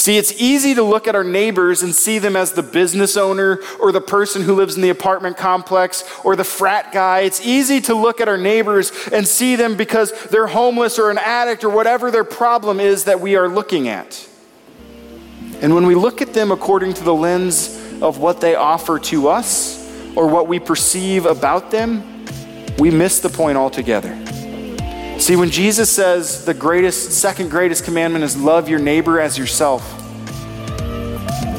See, it's easy to look at our neighbors and see them as the business owner or the person who lives in the apartment complex or the frat guy. It's easy to look at our neighbors and see them because they're homeless or an addict or whatever their problem is that we are looking at. And when we look at them according to the lens of what they offer to us or what we perceive about them, we miss the point altogether. See, when Jesus says the greatest, second greatest commandment is love your neighbor as yourself,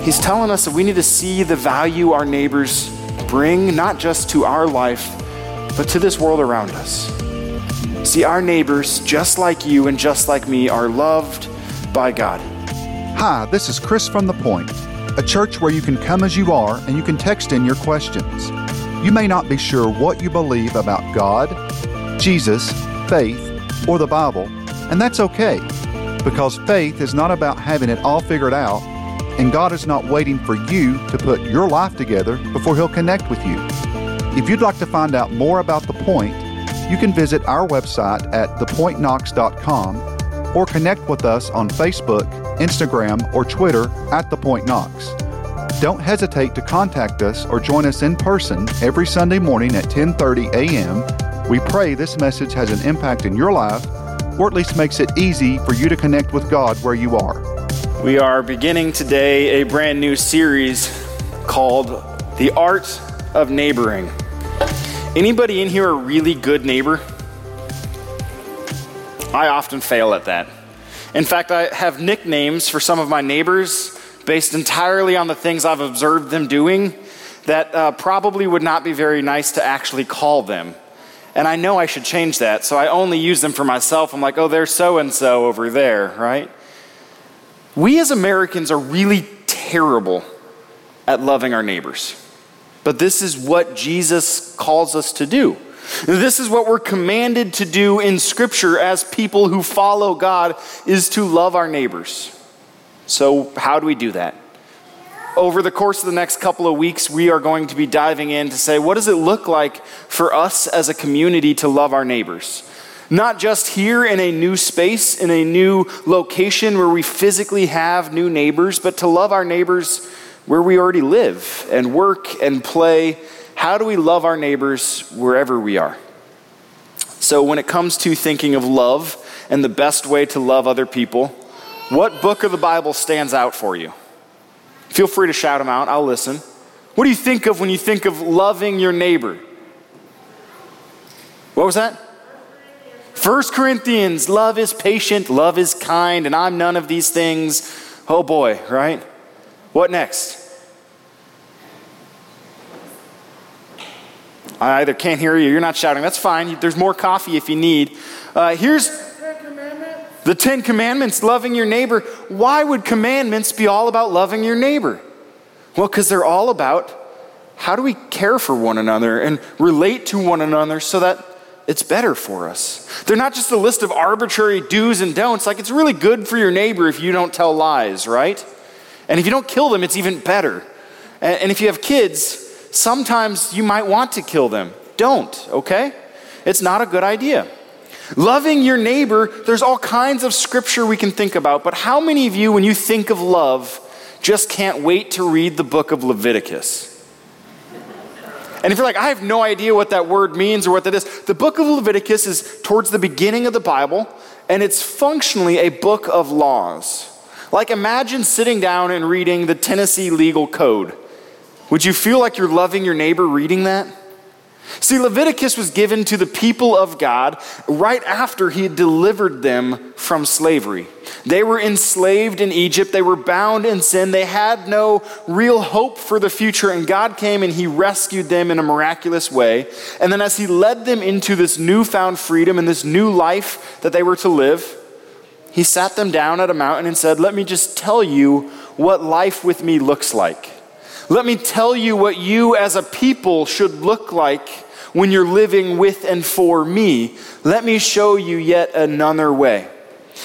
he's telling us that we need to see the value our neighbors bring, not just to our life, but to this world around us. See, our neighbors, just like you and just like me, are loved by God. Hi, this is Chris from The Point, a church where you can come as you are and you can text in your questions. You may not be sure what you believe about God, Jesus, faith, or the Bible, and that's okay because faith is not about having it all figured out, and God is not waiting for you to put your life together before He'll connect with you. If you'd like to find out more about The Point, you can visit our website at thepointknox.com or connect with us on Facebook, Instagram, or Twitter at The Point Knox. Don't hesitate to contact us or join us in person every Sunday morning at 10:30 a.m we pray this message has an impact in your life, or at least makes it easy for you to connect with God where you are. We are beginning today a brand new series called The Art of Neighboring. Anybody in here a really good neighbor? I often fail at that. In fact, I have nicknames for some of my neighbors based entirely on the things I've observed them doing that uh, probably would not be very nice to actually call them. And I know I should change that, so I only use them for myself. I'm like, oh, there's so and so over there, right? We as Americans are really terrible at loving our neighbors. But this is what Jesus calls us to do. This is what we're commanded to do in Scripture as people who follow God is to love our neighbors. So, how do we do that? Over the course of the next couple of weeks, we are going to be diving in to say, what does it look like for us as a community to love our neighbors? Not just here in a new space, in a new location where we physically have new neighbors, but to love our neighbors where we already live and work and play. How do we love our neighbors wherever we are? So, when it comes to thinking of love and the best way to love other people, what book of the Bible stands out for you? Feel free to shout them out. I'll listen. What do you think of when you think of loving your neighbor? What was that? First Corinthians, love is patient, love is kind, and I'm none of these things. Oh boy, right? What next? I either can't hear you, you're not shouting. That's fine. There's more coffee if you need. Uh, here's the Ten Commandments, loving your neighbor. Why would commandments be all about loving your neighbor? Well, because they're all about how do we care for one another and relate to one another so that it's better for us. They're not just a list of arbitrary do's and don'ts. Like, it's really good for your neighbor if you don't tell lies, right? And if you don't kill them, it's even better. And if you have kids, sometimes you might want to kill them. Don't, okay? It's not a good idea. Loving your neighbor, there's all kinds of scripture we can think about, but how many of you, when you think of love, just can't wait to read the book of Leviticus? And if you're like, I have no idea what that word means or what that is, the book of Leviticus is towards the beginning of the Bible, and it's functionally a book of laws. Like, imagine sitting down and reading the Tennessee Legal Code. Would you feel like you're loving your neighbor reading that? See, Leviticus was given to the people of God right after he had delivered them from slavery. They were enslaved in Egypt, they were bound in sin, they had no real hope for the future, and God came and he rescued them in a miraculous way. And then, as he led them into this newfound freedom and this new life that they were to live, he sat them down at a mountain and said, Let me just tell you what life with me looks like. Let me tell you what you as a people should look like when you're living with and for me. Let me show you yet another way.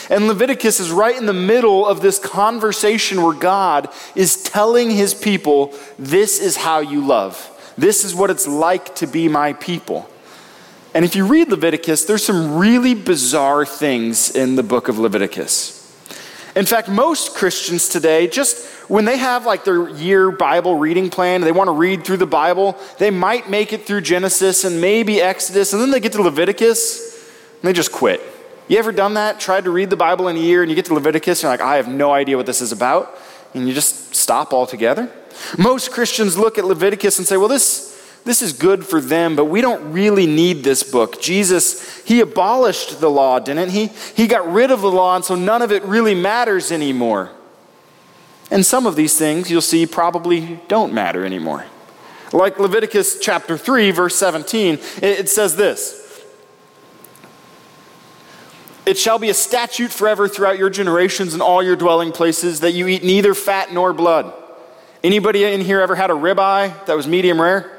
And Leviticus is right in the middle of this conversation where God is telling his people, This is how you love. This is what it's like to be my people. And if you read Leviticus, there's some really bizarre things in the book of Leviticus. In fact, most Christians today, just when they have like their year Bible reading plan, they want to read through the Bible, they might make it through Genesis and maybe Exodus, and then they get to Leviticus and they just quit. You ever done that? Tried to read the Bible in a year and you get to Leviticus and you're like, I have no idea what this is about, and you just stop altogether? Most Christians look at Leviticus and say, well, this, this is good for them, but we don't really need this book. Jesus, he abolished the law, didn't he? He got rid of the law, and so none of it really matters anymore. And some of these things you'll see probably don't matter anymore. Like Leviticus chapter 3, verse 17, it says this. It shall be a statute forever throughout your generations and all your dwelling places that you eat neither fat nor blood. Anybody in here ever had a ribeye that was medium rare?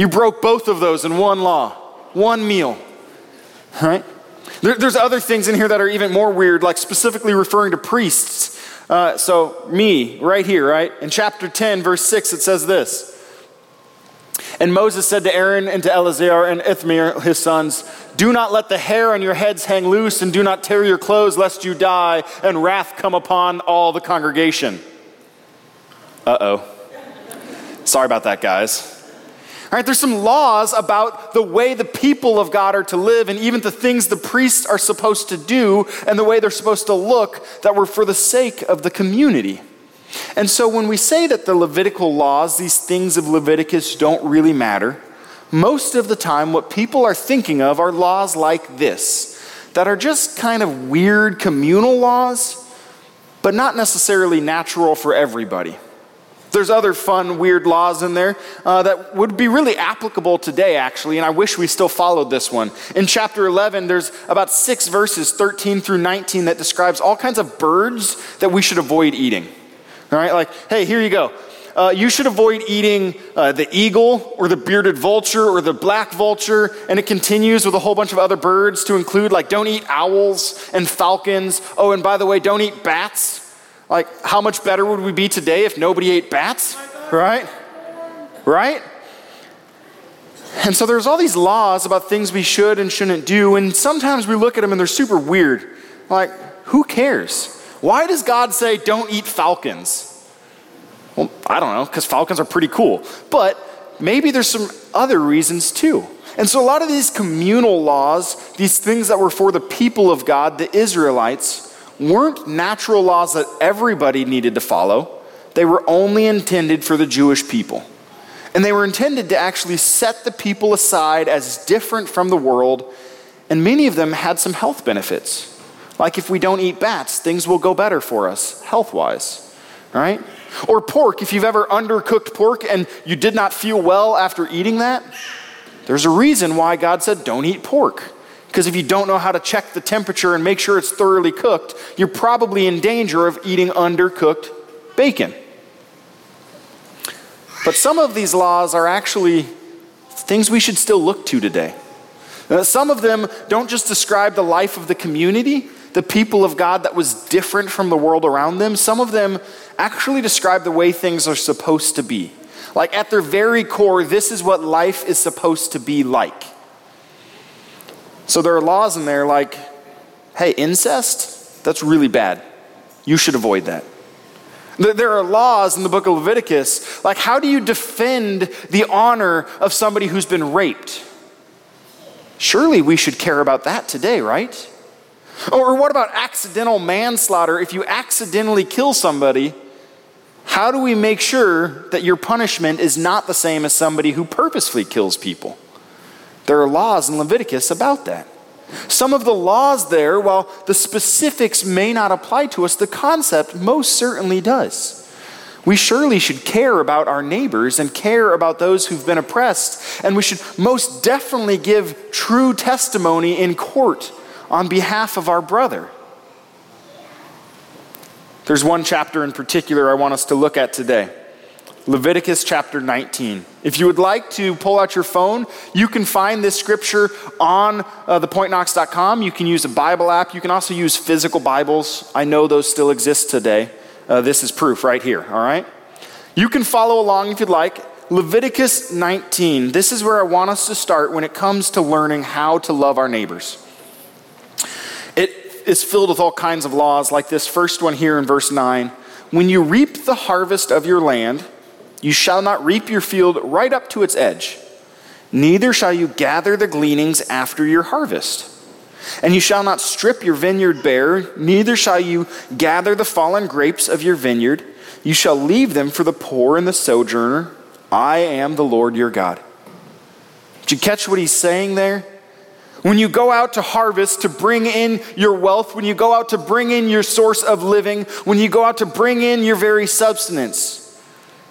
You broke both of those in one law, one meal. Right? There, there's other things in here that are even more weird, like specifically referring to priests. Uh, so, me, right here, right? In chapter 10, verse 6, it says this. And Moses said to Aaron and to Eleazar and Ithamar, his sons, Do not let the hair on your heads hang loose, and do not tear your clothes, lest you die, and wrath come upon all the congregation. Uh oh. Sorry about that, guys. Right, there's some laws about the way the people of God are to live and even the things the priests are supposed to do and the way they're supposed to look that were for the sake of the community. And so when we say that the Levitical laws, these things of Leviticus don't really matter, most of the time what people are thinking of are laws like this that are just kind of weird communal laws, but not necessarily natural for everybody. There's other fun, weird laws in there uh, that would be really applicable today, actually, and I wish we still followed this one. In chapter 11, there's about six verses, 13 through 19, that describes all kinds of birds that we should avoid eating. All right, like, hey, here you go. Uh, you should avoid eating uh, the eagle or the bearded vulture or the black vulture. And it continues with a whole bunch of other birds to include, like, don't eat owls and falcons. Oh, and by the way, don't eat bats. Like, how much better would we be today if nobody ate bats? Right? Right? And so there's all these laws about things we should and shouldn't do, and sometimes we look at them and they're super weird. Like, who cares? Why does God say don't eat falcons? Well, I don't know, because falcons are pretty cool. But maybe there's some other reasons too. And so a lot of these communal laws, these things that were for the people of God, the Israelites, weren't natural laws that everybody needed to follow. They were only intended for the Jewish people. And they were intended to actually set the people aside as different from the world, and many of them had some health benefits. Like if we don't eat bats, things will go better for us health wise, right? Or pork, if you've ever undercooked pork and you did not feel well after eating that, there's a reason why God said don't eat pork. Because if you don't know how to check the temperature and make sure it's thoroughly cooked, you're probably in danger of eating undercooked bacon. But some of these laws are actually things we should still look to today. Uh, some of them don't just describe the life of the community, the people of God that was different from the world around them. Some of them actually describe the way things are supposed to be. Like at their very core, this is what life is supposed to be like. So there are laws in there like, hey, incest, that's really bad. You should avoid that. There are laws in the book of Leviticus, like how do you defend the honor of somebody who's been raped? Surely we should care about that today, right? Or what about accidental manslaughter? If you accidentally kill somebody, how do we make sure that your punishment is not the same as somebody who purposefully kills people? There are laws in Leviticus about that. Some of the laws there, while the specifics may not apply to us, the concept most certainly does. We surely should care about our neighbors and care about those who've been oppressed, and we should most definitely give true testimony in court on behalf of our brother. There's one chapter in particular I want us to look at today. Leviticus chapter 19. If you would like to pull out your phone, you can find this scripture on uh, thepointknox.com. You can use a Bible app. You can also use physical Bibles. I know those still exist today. Uh, this is proof right here, all right? You can follow along if you'd like. Leviticus 19. This is where I want us to start when it comes to learning how to love our neighbors. It is filled with all kinds of laws, like this first one here in verse 9. When you reap the harvest of your land, you shall not reap your field right up to its edge, neither shall you gather the gleanings after your harvest. And you shall not strip your vineyard bare, neither shall you gather the fallen grapes of your vineyard. You shall leave them for the poor and the sojourner. I am the Lord your God. Did you catch what he's saying there? When you go out to harvest, to bring in your wealth, when you go out to bring in your source of living, when you go out to bring in your very substance,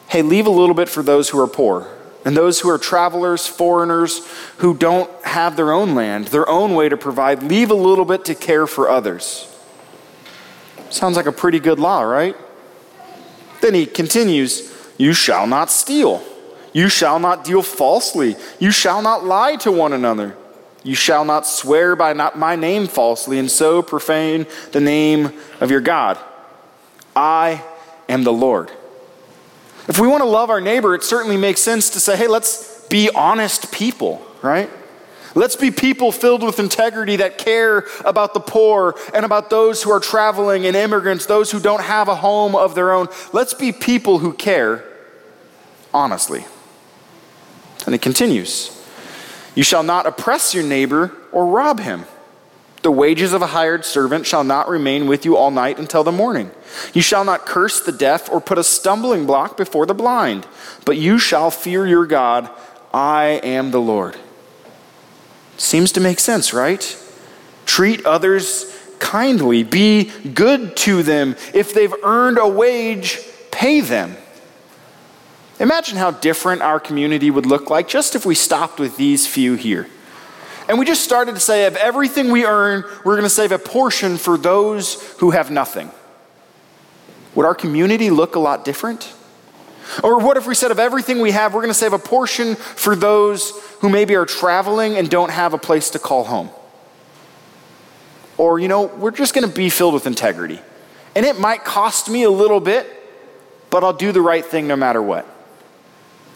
hey, leave a little bit for those who are poor and those who are travelers, foreigners, who don't have their own land, their own way to provide. Leave a little bit to care for others. Sounds like a pretty good law, right? Then he continues You shall not steal. You shall not deal falsely. You shall not lie to one another. You shall not swear by not my name falsely and so profane the name of your God. I am the Lord. If we want to love our neighbor, it certainly makes sense to say, hey, let's be honest people, right? Let's be people filled with integrity that care about the poor and about those who are traveling and immigrants, those who don't have a home of their own. Let's be people who care honestly. And it continues You shall not oppress your neighbor or rob him. The wages of a hired servant shall not remain with you all night until the morning. You shall not curse the deaf or put a stumbling block before the blind, but you shall fear your God. I am the Lord. Seems to make sense, right? Treat others kindly, be good to them. If they've earned a wage, pay them. Imagine how different our community would look like just if we stopped with these few here. And we just started to say, of everything we earn, we're going to save a portion for those who have nothing. Would our community look a lot different? Or what if we said, of everything we have, we're going to save a portion for those who maybe are traveling and don't have a place to call home? Or, you know, we're just going to be filled with integrity. And it might cost me a little bit, but I'll do the right thing no matter what.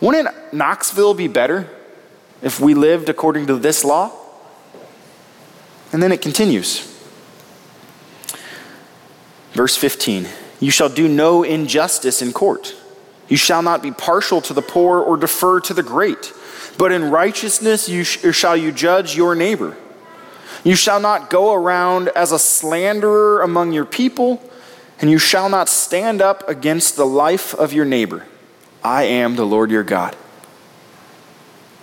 Wouldn't Knoxville be better if we lived according to this law? And then it continues. Verse 15 You shall do no injustice in court. You shall not be partial to the poor or defer to the great, but in righteousness you sh- shall you judge your neighbor. You shall not go around as a slanderer among your people, and you shall not stand up against the life of your neighbor. I am the Lord your God.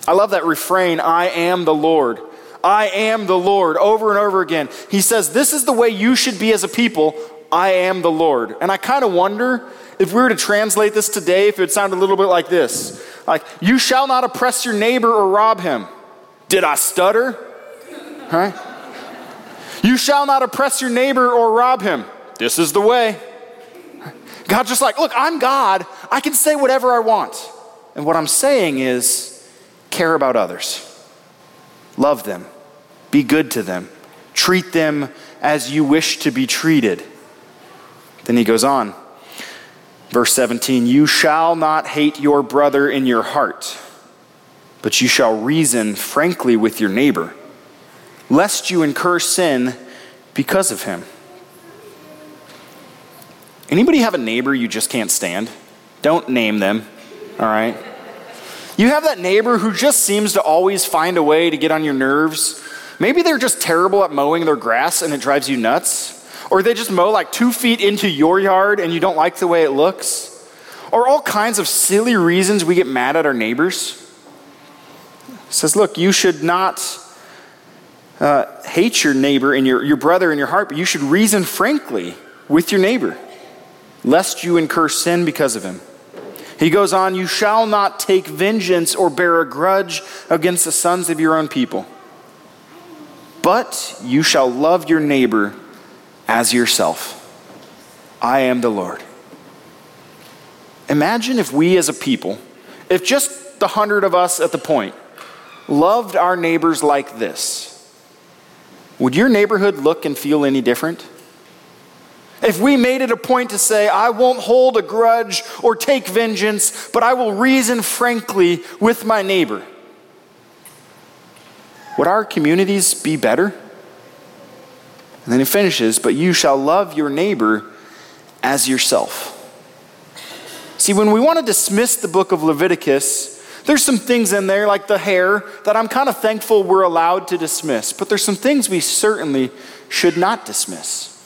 I love that refrain, I am the Lord. I am the Lord, over and over again. He says, This is the way you should be as a people. I am the Lord. And I kind of wonder if we were to translate this today, if it would sound a little bit like this like, You shall not oppress your neighbor or rob him. Did I stutter? Right? You shall not oppress your neighbor or rob him. This is the way. God's just like, Look, I'm God. I can say whatever I want. And what I'm saying is, care about others. Love them. Be good to them. Treat them as you wish to be treated. Then he goes on. Verse 17 You shall not hate your brother in your heart, but you shall reason frankly with your neighbor, lest you incur sin because of him. Anybody have a neighbor you just can't stand? Don't name them, all right? You have that neighbor who just seems to always find a way to get on your nerves. Maybe they're just terrible at mowing their grass and it drives you nuts. Or they just mow like two feet into your yard and you don't like the way it looks. Or all kinds of silly reasons we get mad at our neighbors. It says, look, you should not uh, hate your neighbor and your, your brother in your heart, but you should reason frankly with your neighbor, lest you incur sin because of him. He goes on, You shall not take vengeance or bear a grudge against the sons of your own people, but you shall love your neighbor as yourself. I am the Lord. Imagine if we as a people, if just the hundred of us at the point, loved our neighbors like this, would your neighborhood look and feel any different? If we made it a point to say, I won't hold a grudge or take vengeance, but I will reason frankly with my neighbor, would our communities be better? And then he finishes, But you shall love your neighbor as yourself. See, when we want to dismiss the book of Leviticus, there's some things in there, like the hair, that I'm kind of thankful we're allowed to dismiss. But there's some things we certainly should not dismiss.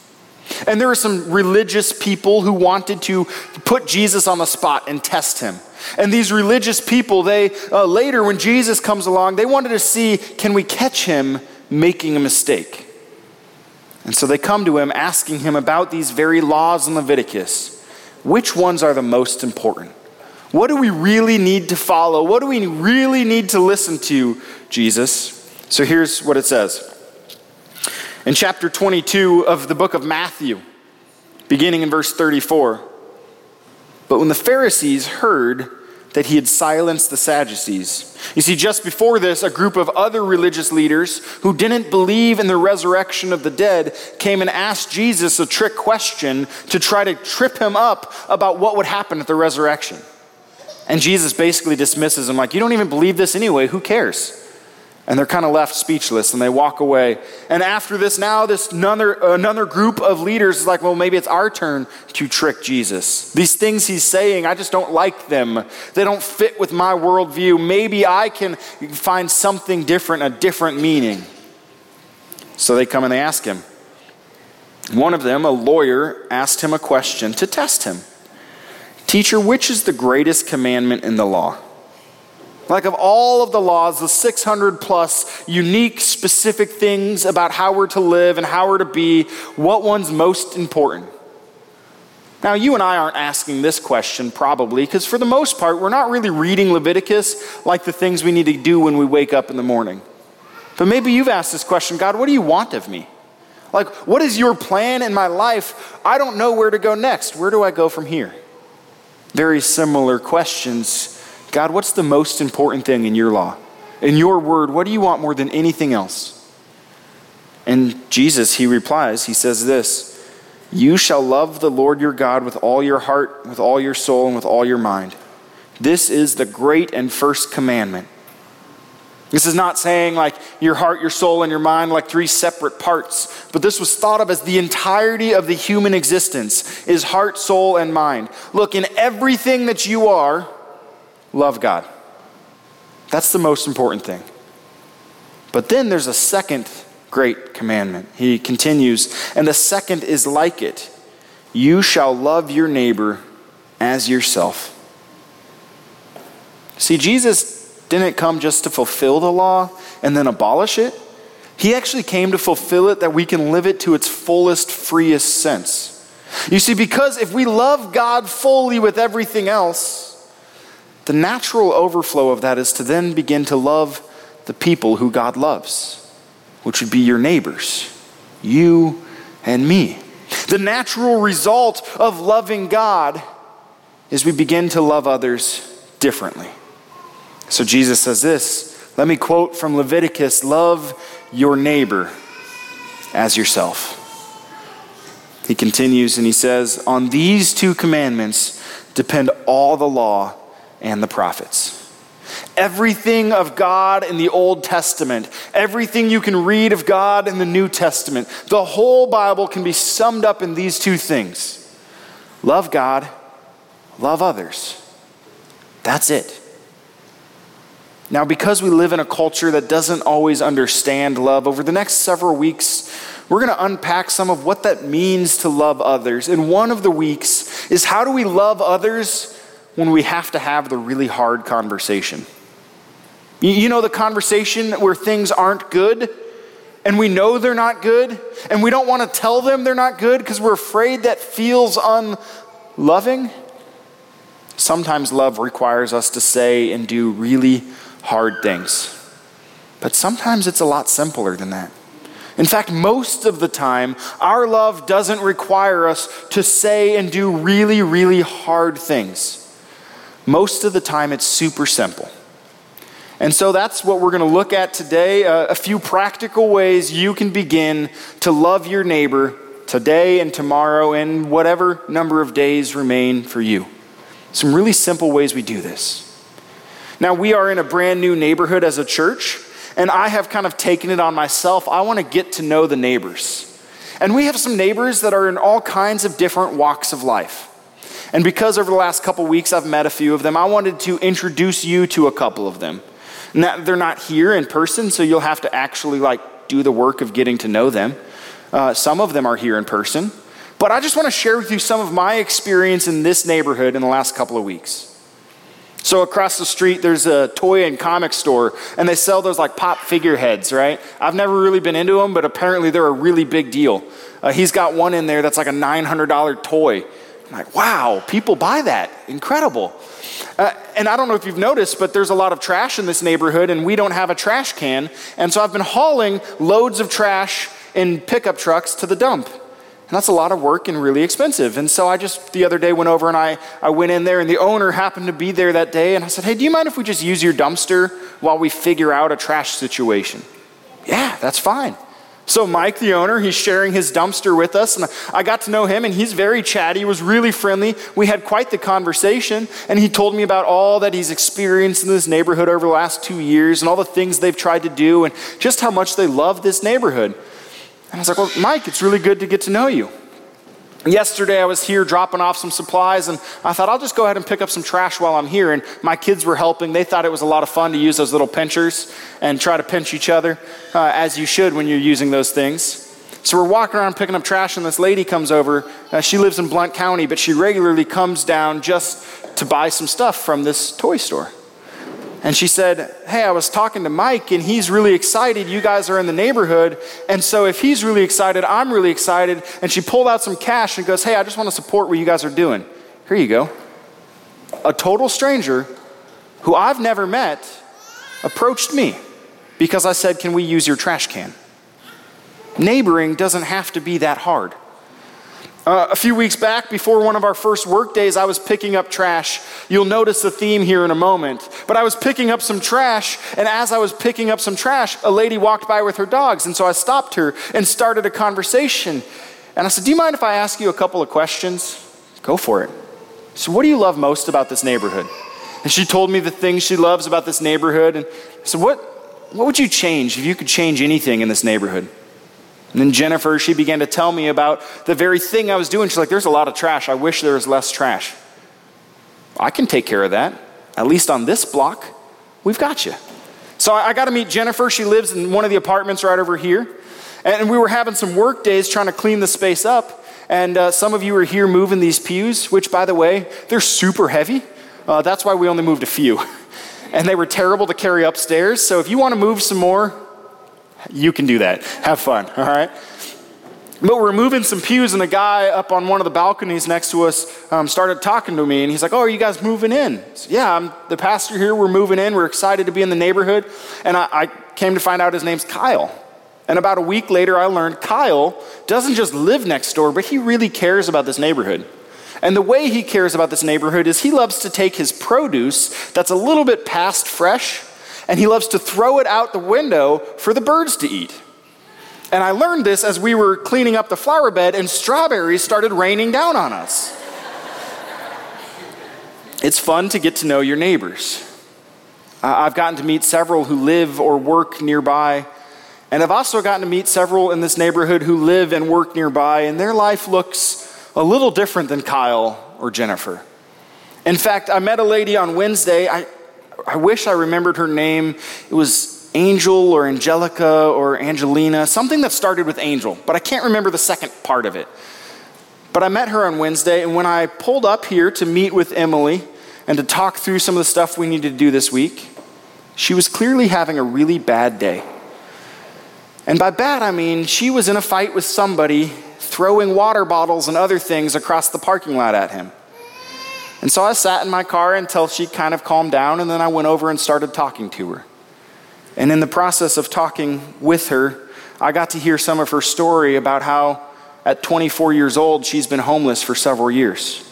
And there were some religious people who wanted to put Jesus on the spot and test him. And these religious people, they uh, later, when Jesus comes along, they wanted to see can we catch him making a mistake? And so they come to him asking him about these very laws in Leviticus. Which ones are the most important? What do we really need to follow? What do we really need to listen to, Jesus? So here's what it says. In chapter 22 of the book of Matthew, beginning in verse 34. But when the Pharisees heard that he had silenced the Sadducees. You see, just before this, a group of other religious leaders who didn't believe in the resurrection of the dead came and asked Jesus a trick question to try to trip him up about what would happen at the resurrection. And Jesus basically dismisses them, like, You don't even believe this anyway, who cares? And they're kind of left speechless and they walk away. And after this, now this another, another group of leaders is like, well, maybe it's our turn to trick Jesus. These things he's saying, I just don't like them. They don't fit with my worldview. Maybe I can find something different, a different meaning. So they come and they ask him. One of them, a lawyer, asked him a question to test him Teacher, which is the greatest commandment in the law? Like, of all of the laws, the 600 plus unique, specific things about how we're to live and how we're to be, what one's most important? Now, you and I aren't asking this question probably, because for the most part, we're not really reading Leviticus like the things we need to do when we wake up in the morning. But maybe you've asked this question God, what do you want of me? Like, what is your plan in my life? I don't know where to go next. Where do I go from here? Very similar questions God, what's the most important thing in your law? In your word, what do you want more than anything else? And Jesus, he replies, he says this You shall love the Lord your God with all your heart, with all your soul, and with all your mind. This is the great and first commandment. This is not saying like your heart, your soul, and your mind like three separate parts, but this was thought of as the entirety of the human existence is heart, soul, and mind. Look, in everything that you are, love God. That's the most important thing. But then there's a second great commandment. He continues, and the second is like it you shall love your neighbor as yourself. See, Jesus didn't come just to fulfill the law and then abolish it. He actually came to fulfill it that we can live it to its fullest, freest sense. You see, because if we love God fully with everything else, the natural overflow of that is to then begin to love the people who God loves, which would be your neighbors, you and me. The natural result of loving God is we begin to love others differently. So Jesus says this. Let me quote from Leviticus love your neighbor as yourself. He continues and he says, On these two commandments depend all the law and the prophets. Everything of God in the Old Testament, everything you can read of God in the New Testament, the whole Bible can be summed up in these two things love God, love others. That's it. Now, because we live in a culture that doesn't always understand love, over the next several weeks, we're going to unpack some of what that means to love others. And one of the weeks is how do we love others when we have to have the really hard conversation. You know, the conversation where things aren't good and we know they're not good and we don't want to tell them they're not good because we're afraid that feels unloving. Sometimes love requires us to say and do really hard things. But sometimes it's a lot simpler than that. In fact, most of the time, our love doesn't require us to say and do really, really hard things. Most of the time, it's super simple. And so that's what we're going to look at today uh, a few practical ways you can begin to love your neighbor today and tomorrow and whatever number of days remain for you. Some really simple ways we do this. Now, we are in a brand new neighborhood as a church, and I have kind of taken it on myself. I want to get to know the neighbors. And we have some neighbors that are in all kinds of different walks of life. And because over the last couple weeks I've met a few of them, I wanted to introduce you to a couple of them. Now, they're not here in person, so you'll have to actually like do the work of getting to know them. Uh, some of them are here in person, but I just want to share with you some of my experience in this neighborhood in the last couple of weeks. So across the street, there's a toy and comic store, and they sell those like pop figureheads, right? I've never really been into them, but apparently they're a really big deal. Uh, he's got one in there that's like a $900 toy. Like, wow, people buy that. Incredible. Uh, and I don't know if you've noticed, but there's a lot of trash in this neighborhood, and we don't have a trash can. And so I've been hauling loads of trash in pickup trucks to the dump. And that's a lot of work and really expensive. And so I just, the other day, went over and I, I went in there, and the owner happened to be there that day. And I said, Hey, do you mind if we just use your dumpster while we figure out a trash situation? Yeah, that's fine. So, Mike, the owner, he's sharing his dumpster with us, and I got to know him, and he's very chatty, was really friendly. We had quite the conversation, and he told me about all that he's experienced in this neighborhood over the last two years, and all the things they've tried to do, and just how much they love this neighborhood. And I was like, Well, Mike, it's really good to get to know you. Yesterday, I was here dropping off some supplies, and I thought I'll just go ahead and pick up some trash while I'm here. And my kids were helping. They thought it was a lot of fun to use those little pinchers and try to pinch each other, uh, as you should when you're using those things. So we're walking around picking up trash, and this lady comes over. Uh, she lives in Blount County, but she regularly comes down just to buy some stuff from this toy store. And she said, Hey, I was talking to Mike, and he's really excited. You guys are in the neighborhood. And so if he's really excited, I'm really excited. And she pulled out some cash and goes, Hey, I just want to support what you guys are doing. Here you go. A total stranger who I've never met approached me because I said, Can we use your trash can? Neighboring doesn't have to be that hard. Uh, a few weeks back, before one of our first work days, I was picking up trash. You'll notice the theme here in a moment. But I was picking up some trash, and as I was picking up some trash, a lady walked by with her dogs. And so I stopped her and started a conversation. And I said, Do you mind if I ask you a couple of questions? Go for it. So, what do you love most about this neighborhood? And she told me the things she loves about this neighborhood. And I said, What, what would you change if you could change anything in this neighborhood? And then Jennifer, she began to tell me about the very thing I was doing. She's like, There's a lot of trash. I wish there was less trash. I can take care of that. At least on this block, we've got you. So I got to meet Jennifer. She lives in one of the apartments right over here. And we were having some work days trying to clean the space up. And uh, some of you are here moving these pews, which, by the way, they're super heavy. Uh, that's why we only moved a few. and they were terrible to carry upstairs. So if you want to move some more, you can do that. Have fun, all right? But we're moving some pews, and a guy up on one of the balconies next to us um, started talking to me, and he's like, Oh, are you guys moving in? Yeah, I'm the pastor here. We're moving in. We're excited to be in the neighborhood. And I, I came to find out his name's Kyle. And about a week later, I learned Kyle doesn't just live next door, but he really cares about this neighborhood. And the way he cares about this neighborhood is he loves to take his produce that's a little bit past fresh and he loves to throw it out the window for the birds to eat. And I learned this as we were cleaning up the flower bed, and strawberries started raining down on us. it's fun to get to know your neighbors. I've gotten to meet several who live or work nearby, and I've also gotten to meet several in this neighborhood who live and work nearby, and their life looks a little different than Kyle or Jennifer. In fact, I met a lady on Wednesday. I, I wish I remembered her name. It was Angel or Angelica or Angelina, something that started with Angel, but I can't remember the second part of it. But I met her on Wednesday, and when I pulled up here to meet with Emily and to talk through some of the stuff we needed to do this week, she was clearly having a really bad day. And by bad, I mean she was in a fight with somebody throwing water bottles and other things across the parking lot at him. And so I sat in my car until she kind of calmed down, and then I went over and started talking to her. And in the process of talking with her, I got to hear some of her story about how at 24 years old, she's been homeless for several years.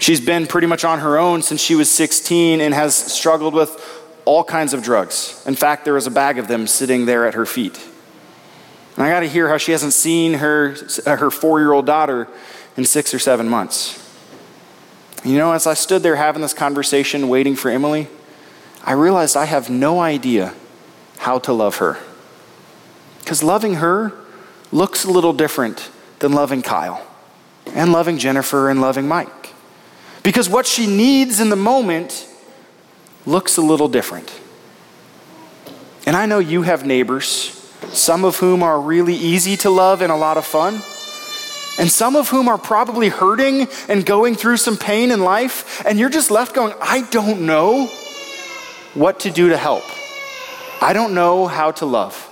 She's been pretty much on her own since she was 16 and has struggled with all kinds of drugs. In fact, there was a bag of them sitting there at her feet. And I got to hear how she hasn't seen her, uh, her four year old daughter in six or seven months. You know, as I stood there having this conversation, waiting for Emily, I realized I have no idea how to love her. Because loving her looks a little different than loving Kyle and loving Jennifer and loving Mike. Because what she needs in the moment looks a little different. And I know you have neighbors, some of whom are really easy to love and a lot of fun, and some of whom are probably hurting and going through some pain in life, and you're just left going, I don't know what to do to help. I don't know how to love.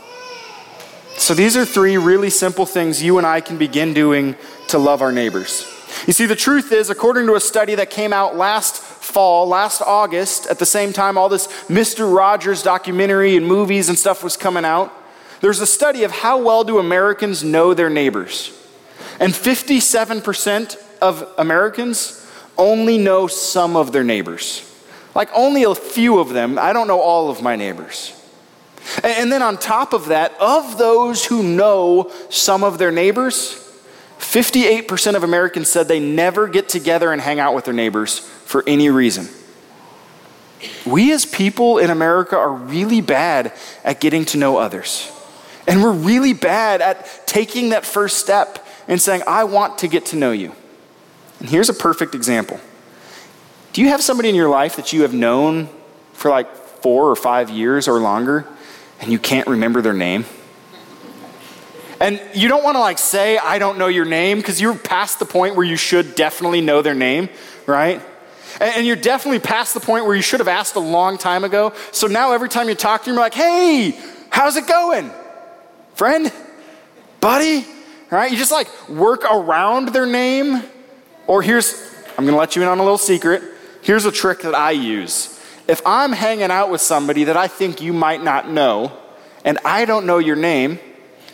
So, these are three really simple things you and I can begin doing to love our neighbors. You see, the truth is, according to a study that came out last fall, last August, at the same time all this Mr. Rogers documentary and movies and stuff was coming out, there's a study of how well do Americans know their neighbors. And 57% of Americans only know some of their neighbors. Like only a few of them. I don't know all of my neighbors. And then on top of that, of those who know some of their neighbors, 58% of Americans said they never get together and hang out with their neighbors for any reason. We as people in America are really bad at getting to know others. And we're really bad at taking that first step and saying, I want to get to know you. And here's a perfect example. Do you have somebody in your life that you have known for like four or five years or longer and you can't remember their name? And you don't want to like say, I don't know your name, because you're past the point where you should definitely know their name, right? And you're definitely past the point where you should have asked a long time ago. So now every time you talk to them, you're like, hey, how's it going? Friend? Buddy? Right? You just like work around their name. Or here's, I'm going to let you in on a little secret. Here's a trick that I use. If I'm hanging out with somebody that I think you might not know, and I don't know your name,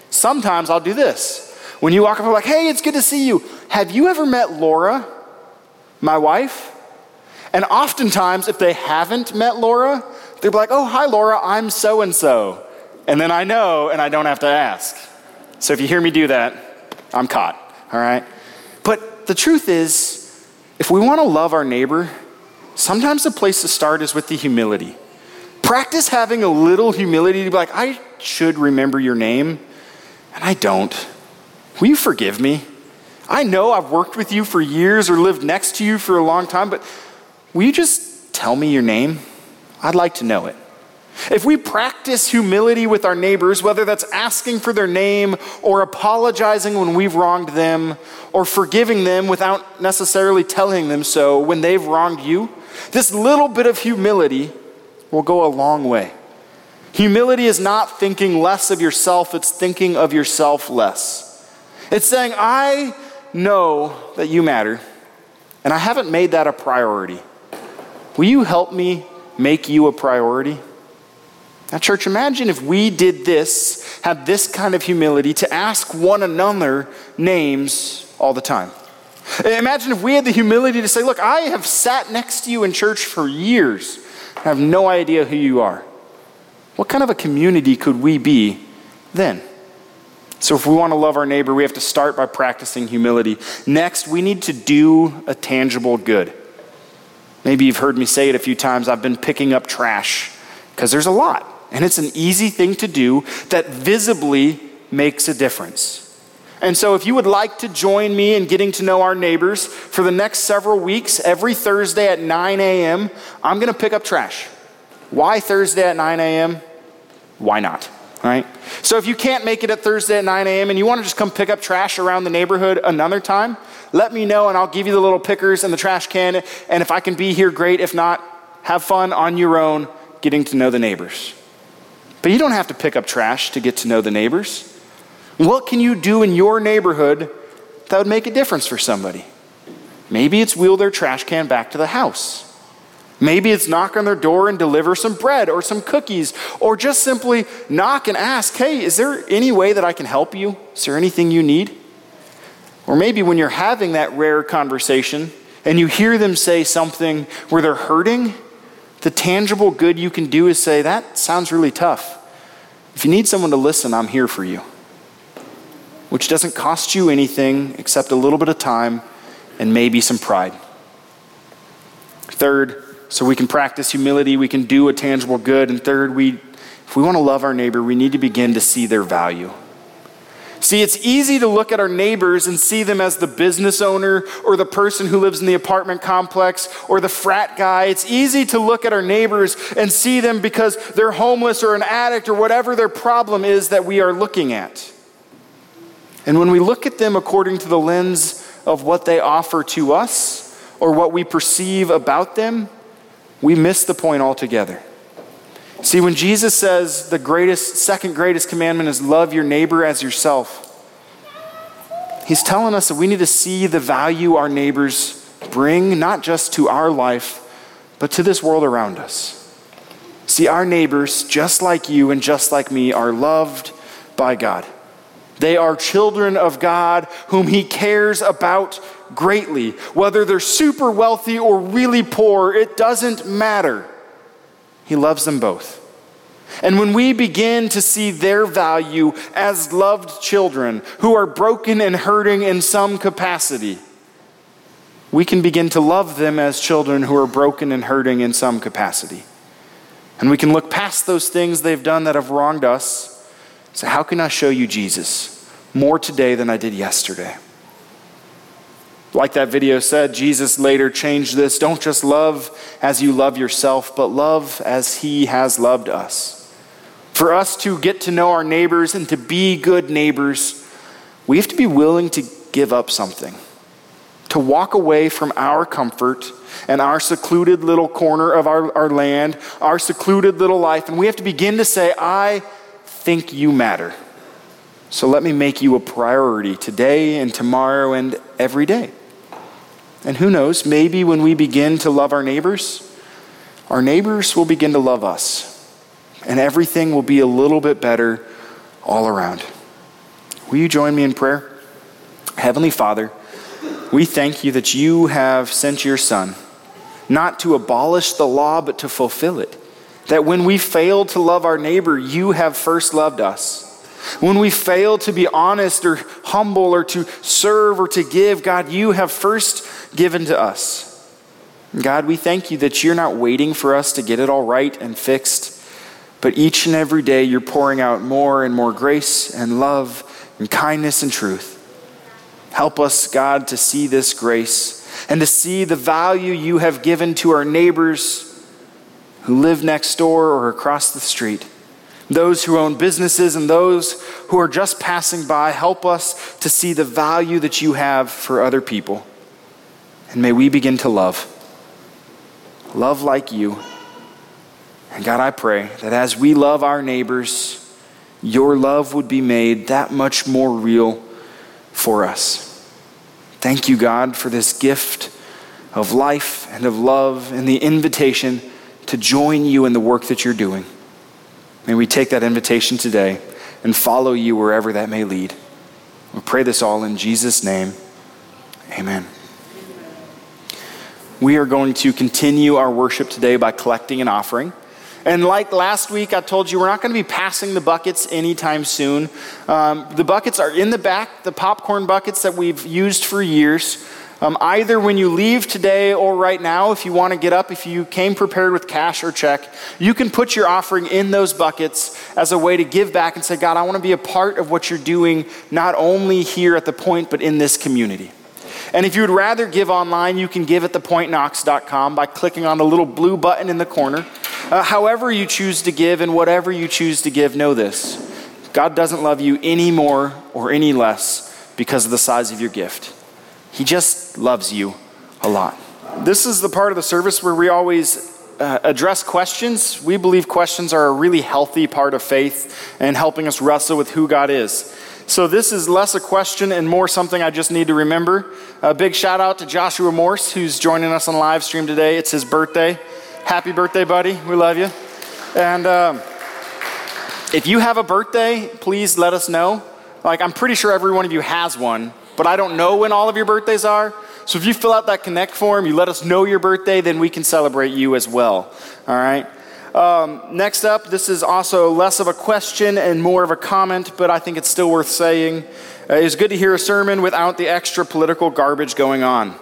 sometimes I'll do this. When you walk up, I'm like, hey, it's good to see you. Have you ever met Laura, my wife? And oftentimes, if they haven't met Laura, they'll be like, oh, hi, Laura, I'm so and so. And then I know, and I don't have to ask. So if you hear me do that, I'm caught, all right? But the truth is, if we want to love our neighbor, sometimes the place to start is with the humility. Practice having a little humility to be like, I should remember your name, and I don't. Will you forgive me? I know I've worked with you for years or lived next to you for a long time, but will you just tell me your name? I'd like to know it. If we practice humility with our neighbors, whether that's asking for their name or apologizing when we've wronged them or forgiving them without necessarily telling them so when they've wronged you, this little bit of humility will go a long way. Humility is not thinking less of yourself, it's thinking of yourself less. It's saying, I know that you matter, and I haven't made that a priority. Will you help me make you a priority? Now, church, imagine if we did this, had this kind of humility to ask one another names all the time. Imagine if we had the humility to say, Look, I have sat next to you in church for years. I have no idea who you are. What kind of a community could we be then? So, if we want to love our neighbor, we have to start by practicing humility. Next, we need to do a tangible good. Maybe you've heard me say it a few times. I've been picking up trash because there's a lot. And it's an easy thing to do that visibly makes a difference. And so, if you would like to join me in getting to know our neighbors for the next several weeks, every Thursday at 9 a.m., I'm going to pick up trash. Why Thursday at 9 a.m.? Why not? Right? So, if you can't make it at Thursday at 9 a.m. and you want to just come pick up trash around the neighborhood another time, let me know and I'll give you the little pickers and the trash can. And if I can be here, great. If not, have fun on your own getting to know the neighbors. But you don't have to pick up trash to get to know the neighbors. What can you do in your neighborhood that would make a difference for somebody? Maybe it's wheel their trash can back to the house. Maybe it's knock on their door and deliver some bread or some cookies, or just simply knock and ask, hey, is there any way that I can help you? Is there anything you need? Or maybe when you're having that rare conversation and you hear them say something where they're hurting, the tangible good you can do is say, that sounds really tough. If you need someone to listen, I'm here for you which doesn't cost you anything except a little bit of time and maybe some pride. Third, so we can practice humility, we can do a tangible good. And third, we, if we want to love our neighbor, we need to begin to see their value. See, it's easy to look at our neighbors and see them as the business owner or the person who lives in the apartment complex or the frat guy. It's easy to look at our neighbors and see them because they're homeless or an addict or whatever their problem is that we are looking at. And when we look at them according to the lens of what they offer to us or what we perceive about them, we miss the point altogether. See, when Jesus says the greatest, second greatest commandment is love your neighbor as yourself, he's telling us that we need to see the value our neighbors bring, not just to our life, but to this world around us. See, our neighbors, just like you and just like me, are loved by God. They are children of God whom He cares about greatly. Whether they're super wealthy or really poor, it doesn't matter. He loves them both. And when we begin to see their value as loved children who are broken and hurting in some capacity, we can begin to love them as children who are broken and hurting in some capacity. And we can look past those things they've done that have wronged us. So, how can I show you Jesus more today than I did yesterday? Like that video said, Jesus later changed this. Don't just love as you love yourself, but love as he has loved us. For us to get to know our neighbors and to be good neighbors, we have to be willing to give up something, to walk away from our comfort and our secluded little corner of our, our land, our secluded little life, and we have to begin to say, I think you matter. So let me make you a priority today and tomorrow and every day. And who knows, maybe when we begin to love our neighbors, our neighbors will begin to love us. And everything will be a little bit better all around. Will you join me in prayer? Heavenly Father, we thank you that you have sent your Son, not to abolish the law, but to fulfill it. That when we fail to love our neighbor, you have first loved us. When we fail to be honest or humble or to serve or to give, God, you have first given to us. God, we thank you that you're not waiting for us to get it all right and fixed, but each and every day you're pouring out more and more grace and love and kindness and truth. Help us, God, to see this grace and to see the value you have given to our neighbors who live next door or across the street. Those who own businesses and those who are just passing by, help us to see the value that you have for other people. And may we begin to love. Love like you. And God, I pray that as we love our neighbors, your love would be made that much more real for us. Thank you, God, for this gift of life and of love and the invitation to join you in the work that you're doing. May we take that invitation today and follow you wherever that may lead. We pray this all in Jesus' name. Amen. We are going to continue our worship today by collecting an offering. And like last week, I told you we're not going to be passing the buckets anytime soon. Um, the buckets are in the back, the popcorn buckets that we've used for years. Um, either when you leave today or right now, if you want to get up, if you came prepared with cash or check, you can put your offering in those buckets as a way to give back and say, God, I want to be a part of what you're doing, not only here at the point, but in this community. And if you would rather give online, you can give at thepointknox.com by clicking on the little blue button in the corner. Uh, however, you choose to give and whatever you choose to give, know this God doesn't love you any more or any less because of the size of your gift. He just loves you a lot. This is the part of the service where we always uh, address questions. We believe questions are a really healthy part of faith and helping us wrestle with who God is. So, this is less a question and more something I just need to remember. A big shout out to Joshua Morse, who's joining us on live stream today. It's his birthday. Happy birthday, buddy. We love you. And um, if you have a birthday, please let us know. Like, I'm pretty sure every one of you has one, but I don't know when all of your birthdays are. So, if you fill out that Connect form, you let us know your birthday, then we can celebrate you as well. All right? Um, next up, this is also less of a question and more of a comment, but I think it's still worth saying. Uh, it's good to hear a sermon without the extra political garbage going on.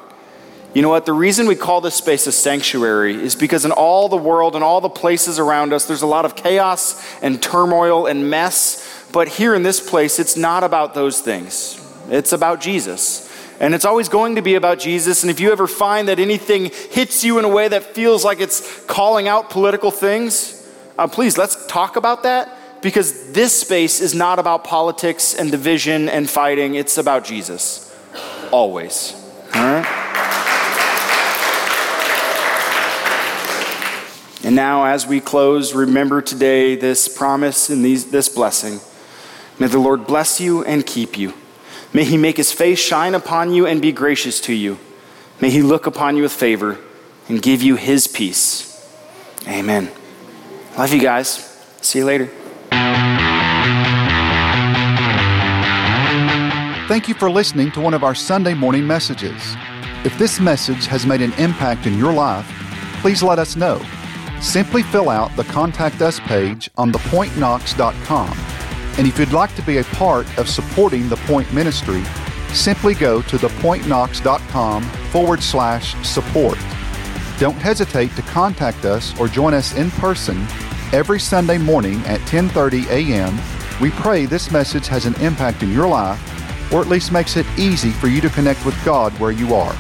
You know what? The reason we call this space a sanctuary is because in all the world and all the places around us, there's a lot of chaos and turmoil and mess. But here in this place, it's not about those things, it's about Jesus. And it's always going to be about Jesus. And if you ever find that anything hits you in a way that feels like it's calling out political things, uh, please let's talk about that because this space is not about politics and division and fighting. It's about Jesus. Always. All right? And now, as we close, remember today this promise and these, this blessing. May the Lord bless you and keep you. May he make his face shine upon you and be gracious to you. May he look upon you with favor and give you his peace. Amen. Love you guys. See you later. Thank you for listening to one of our Sunday morning messages. If this message has made an impact in your life, please let us know. Simply fill out the Contact Us page on thepointknox.com and if you'd like to be a part of supporting the Point Ministry, simply go to thepointknox.com forward slash support. Don't hesitate to contact us or join us in person every Sunday morning at 10:30 a.m. We pray this message has an impact in your life or at least makes it easy for you to connect with God where you are.